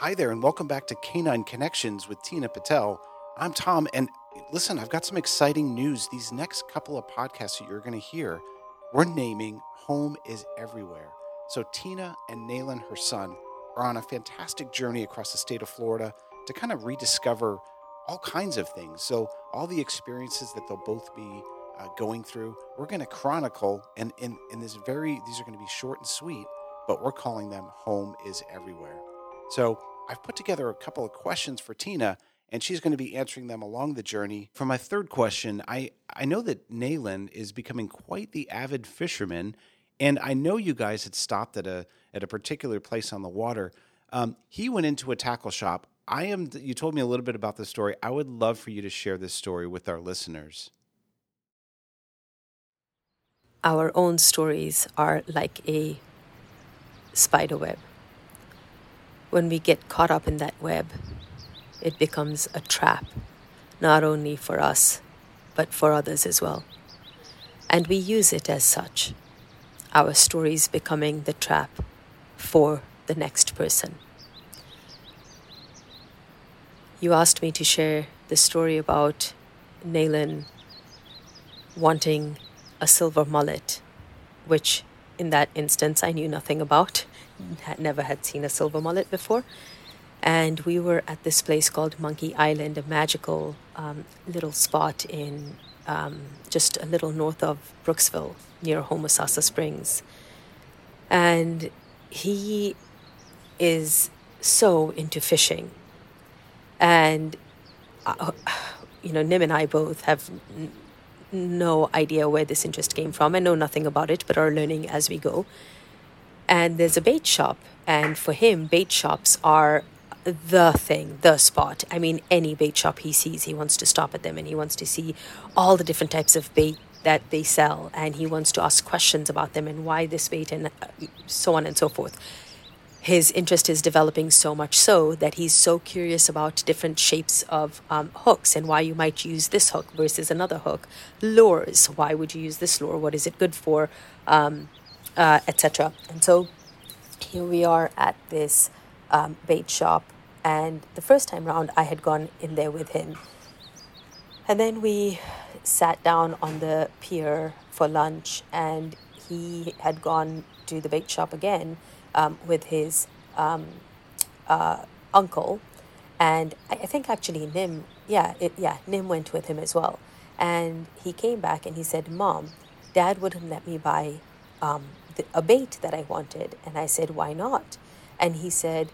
Hi there, and welcome back to Canine Connections with Tina Patel. I'm Tom, and listen, I've got some exciting news. These next couple of podcasts that you're going to hear, we're naming Home is Everywhere. So, Tina and Nayland, her son, are on a fantastic journey across the state of Florida to kind of rediscover all kinds of things. So, all the experiences that they'll both be uh, going through, we're going to chronicle, and in, in this very, these are going to be short and sweet, but we're calling them Home is Everywhere. So, I've put together a couple of questions for Tina, and she's going to be answering them along the journey. For my third question, I, I know that Nayland is becoming quite the avid fisherman, and I know you guys had stopped at a at a particular place on the water. Um, he went into a tackle shop. I am. You told me a little bit about the story. I would love for you to share this story with our listeners. Our own stories are like a spider web when we get caught up in that web, it becomes a trap, not only for us, but for others as well. And we use it as such, our stories becoming the trap for the next person. You asked me to share the story about Nayland wanting a silver mullet, which in that instance I knew nothing about had never had seen a silver mullet before. And we were at this place called Monkey Island, a magical um, little spot in um, just a little north of Brooksville near Homosassa Springs. And he is so into fishing. And, uh, you know, Nim and I both have n- no idea where this interest came from and know nothing about it, but are learning as we go and there's a bait shop. And for him, bait shops are the thing, the spot. I mean, any bait shop he sees, he wants to stop at them and he wants to see all the different types of bait that they sell and he wants to ask questions about them and why this bait and uh, so on and so forth. His interest is developing so much so that he's so curious about different shapes of um, hooks and why you might use this hook versus another hook. Lures, why would you use this lure? What is it good for? Um, uh, etc. And so here we are at this um, bait shop. And the first time round, I had gone in there with him. And then we sat down on the pier for lunch, and he had gone to the bait shop again um, with his um, uh, uncle. And I, I think actually Nim, yeah, it, yeah, Nim went with him as well. And he came back and he said, Mom, Dad wouldn't let me buy um, the, a bait that I wanted. And I said, why not? And he said,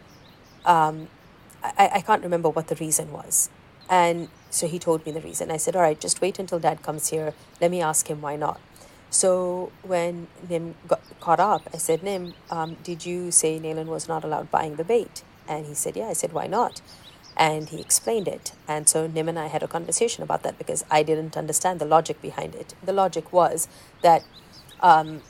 um, I, I can't remember what the reason was. And so he told me the reason. I said, all right, just wait until dad comes here. Let me ask him why not. So when Nim got caught up, I said, Nim, um, did you say Nayland was not allowed buying the bait? And he said, yeah. I said, why not? And he explained it. And so Nim and I had a conversation about that because I didn't understand the logic behind it. The logic was that um,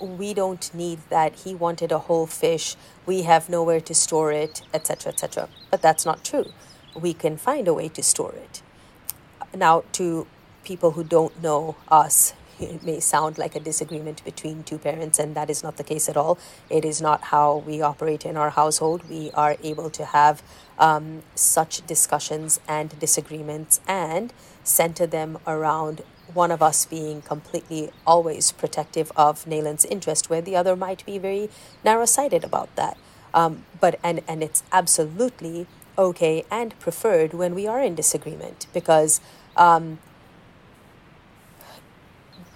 we don't need that. He wanted a whole fish. We have nowhere to store it, etc., etc. But that's not true. We can find a way to store it. Now, to people who don't know us, it may sound like a disagreement between two parents, and that is not the case at all. It is not how we operate in our household. We are able to have um, such discussions and disagreements and center them around one of us being completely always protective of Nayland's interest, where the other might be very narrow sighted about that. Um, but and and it's absolutely okay and preferred when we are in disagreement because um,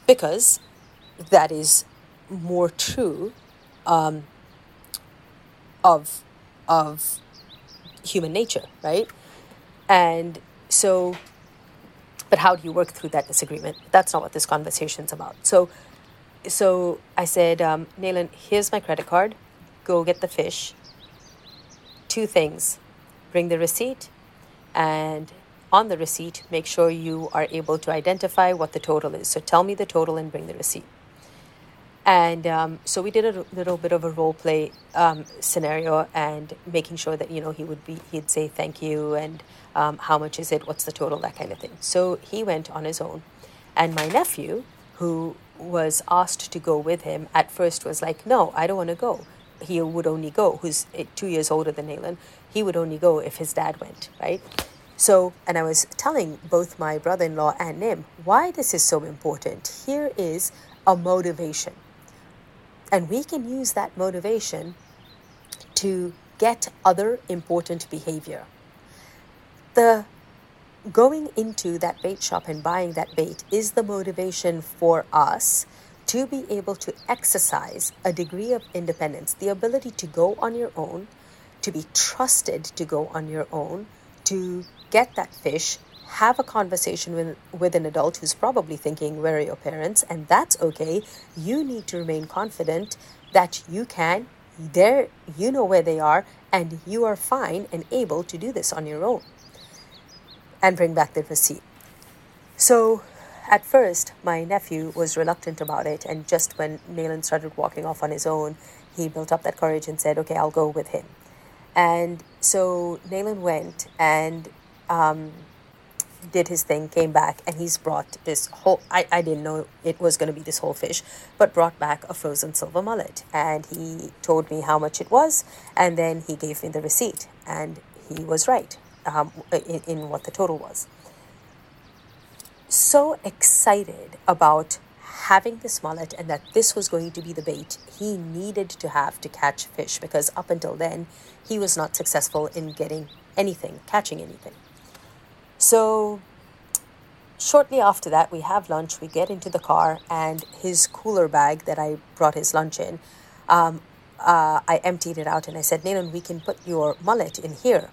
because that is more true um, of of human nature, right? And so but how do you work through that disagreement? That's not what this conversation's about. So, so I said, um, Nayland, here's my credit card. Go get the fish. Two things: bring the receipt, and on the receipt, make sure you are able to identify what the total is. So tell me the total and bring the receipt. And um, so we did a little bit of a role play um, scenario and making sure that, you know, he would be, he'd say thank you and um, how much is it, what's the total, that kind of thing. So he went on his own. And my nephew, who was asked to go with him, at first was like, no, I don't want to go. he would only go, who's eh, two years older than Nayland, he would only go if his dad went, right? So, and I was telling both my brother in law and Nim why this is so important. Here is a motivation. And we can use that motivation to get other important behavior. The going into that bait shop and buying that bait is the motivation for us to be able to exercise a degree of independence, the ability to go on your own, to be trusted to go on your own, to get that fish, have a conversation with, with an adult who's probably thinking, Where are your parents? And that's okay. You need to remain confident that you can, there, you know where they are, and you are fine and able to do this on your own and bring back the receipt. So, at first, my nephew was reluctant about it, and just when Nayland started walking off on his own, he built up that courage and said, Okay, I'll go with him. And so Nayland went and um, did his thing, came back, and he's brought this whole. I, I didn't know it was going to be this whole fish, but brought back a frozen silver mullet. And he told me how much it was, and then he gave me the receipt. And he was right um, in, in what the total was. So excited about having this mullet and that this was going to be the bait he needed to have to catch fish because up until then he was not successful in getting anything, catching anything. So shortly after that, we have lunch, we get into the car, and his cooler bag that I brought his lunch in, um, uh, I emptied it out and I said, Nayland, we can put your mullet in here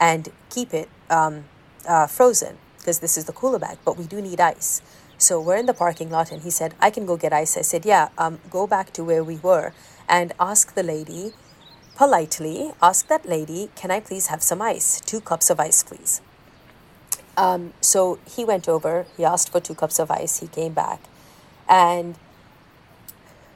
and keep it um, uh, frozen because this is the cooler bag, but we do need ice. So we're in the parking lot, and he said, I can go get ice. I said, Yeah, um, go back to where we were and ask the lady politely, ask that lady, Can I please have some ice? Two cups of ice, please. Um, so he went over, he asked for two cups of ice, he came back, and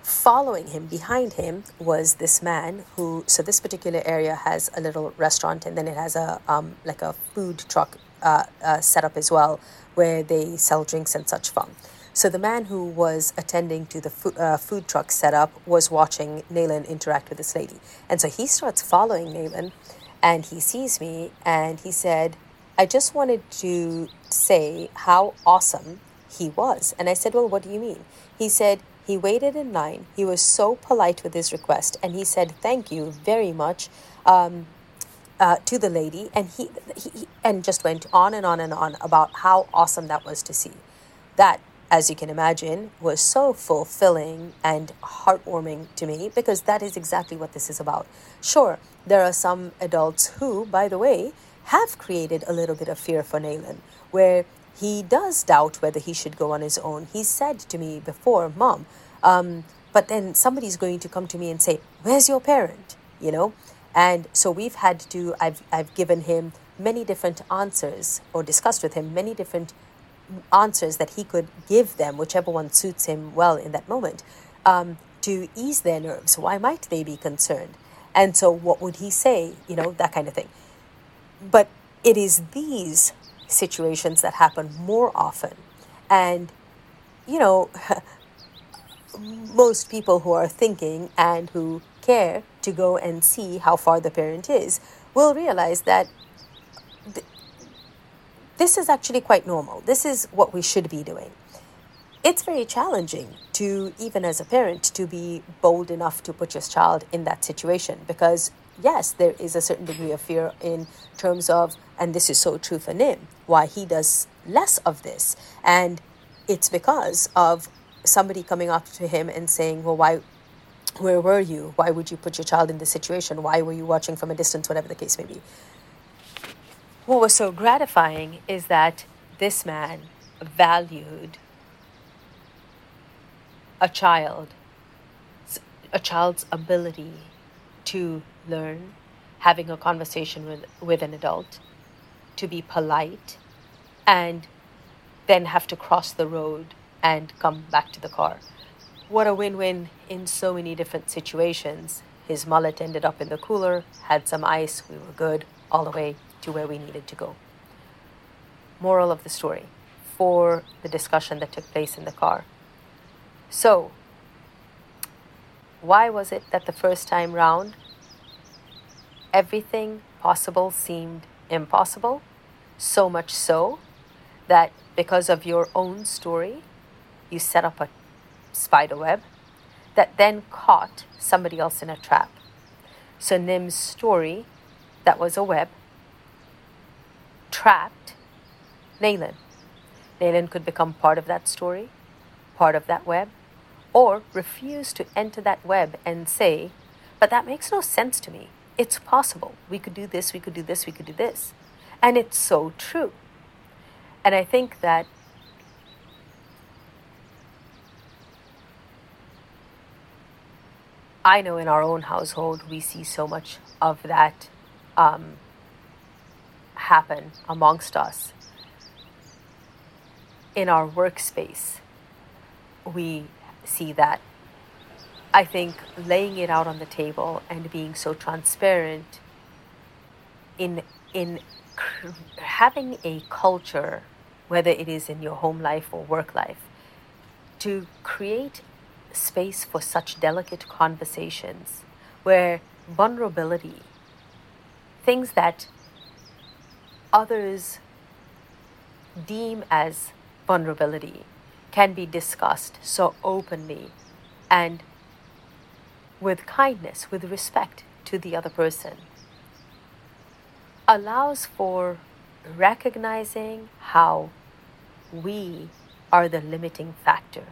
following him behind him was this man who so this particular area has a little restaurant and then it has a um, like a food truck uh, uh, set up as well where they sell drinks and such fun. so the man who was attending to the uh, food truck setup was watching Nayland interact with this lady and so he starts following Nayland and he sees me and he said I just wanted to say how awesome he was and I said well what do you mean he said he waited in line. He was so polite with his request, and he said thank you very much um, uh, to the lady, and he, he, he and just went on and on and on about how awesome that was to see. That, as you can imagine, was so fulfilling and heartwarming to me because that is exactly what this is about. Sure, there are some adults who, by the way, have created a little bit of fear for Nayland, where he does doubt whether he should go on his own. He said to me before, Mom, um, but then somebody's going to come to me and say, Where's your parent? You know? And so we've had to, I've, I've given him many different answers or discussed with him many different answers that he could give them, whichever one suits him well in that moment, um, to ease their nerves. Why might they be concerned? And so, what would he say? You know, that kind of thing. But it is these situations that happen more often. And, you know, most people who are thinking and who care to go and see how far the parent is will realize that th- this is actually quite normal. This is what we should be doing. It's very challenging to, even as a parent, to be bold enough to put your child in that situation because yes, there is a certain degree of fear in terms of, and this is so true for Nim, why he does less of this. And it's because of somebody coming up to him and saying, well, why, where were you? Why would you put your child in this situation? Why were you watching from a distance, whatever the case may be? What was so gratifying is that this man valued a child, a child's ability to learn having a conversation with, with an adult, to be polite, and then have to cross the road and come back to the car. What a win win in so many different situations. His mullet ended up in the cooler, had some ice, we were good, all the way to where we needed to go. Moral of the story for the discussion that took place in the car. So, why was it that the first time round, everything possible seemed impossible? So much so that because of your own story, you set up a spider web that then caught somebody else in a trap. So Nim's story, that was a web, trapped Nayland. Nayland could become part of that story, part of that web, or refuse to enter that web and say, but that makes no sense to me. It's possible. We could do this, we could do this, we could do this. And it's so true. And I think that I know in our own household, we see so much of that um, happen amongst us. In our workspace, we see that. I think laying it out on the table and being so transparent in in having a culture, whether it is in your home life or work life, to create space for such delicate conversations where vulnerability, things that others deem as vulnerability, can be discussed so openly and with kindness, with respect to the other person, allows for recognizing how we are the limiting factor.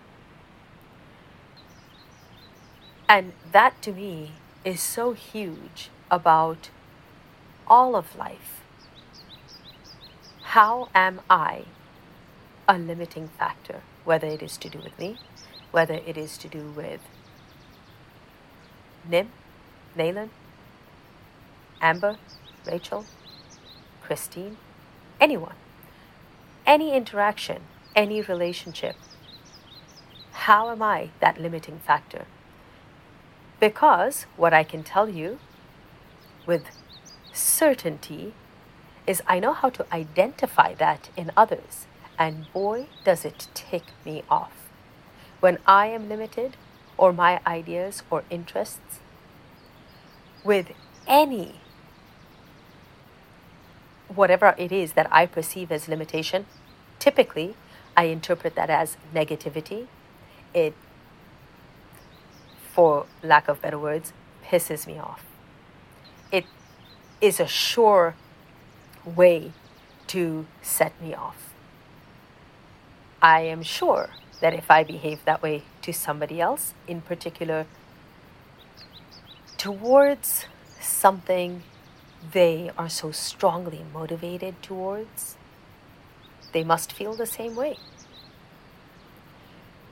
And that to me is so huge about all of life. How am I a limiting factor? whether it is to do with me, whether it is to do with Nim, Nayland, Amber, Rachel, Christine, anyone, any interaction, any relationship. How am I that limiting factor? Because what I can tell you with certainty is I know how to identify that in others and boy, does it tick me off. When I am limited, or my ideas or interests, with any whatever it is that I perceive as limitation, typically I interpret that as negativity. It, for lack of better words, pisses me off. It is a sure way to set me off. I am sure that if I behave that way to somebody else, in particular towards something they are so strongly motivated towards, they must feel the same way.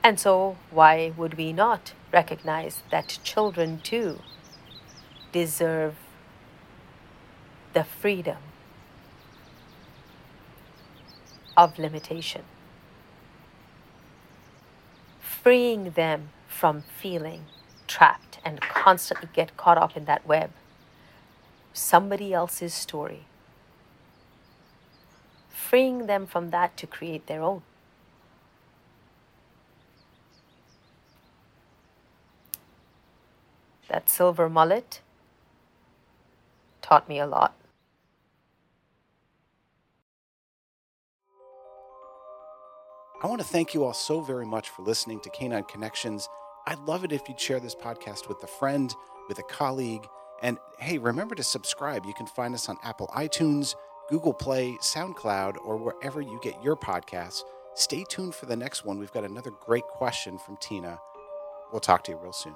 And so, why would we not recognize that children too deserve the freedom of limitation? Freeing them from feeling trapped and constantly get caught up in that web. Somebody else's story. Freeing them from that to create their own. That silver mullet taught me a lot. I want to thank you all so very much for listening to Canine Connections. I'd love it if you'd share this podcast with a friend, with a colleague. And hey, remember to subscribe. You can find us on Apple iTunes, Google Play, SoundCloud, or wherever you get your podcasts. Stay tuned for the next one. We've got another great question from Tina. We'll talk to you real soon.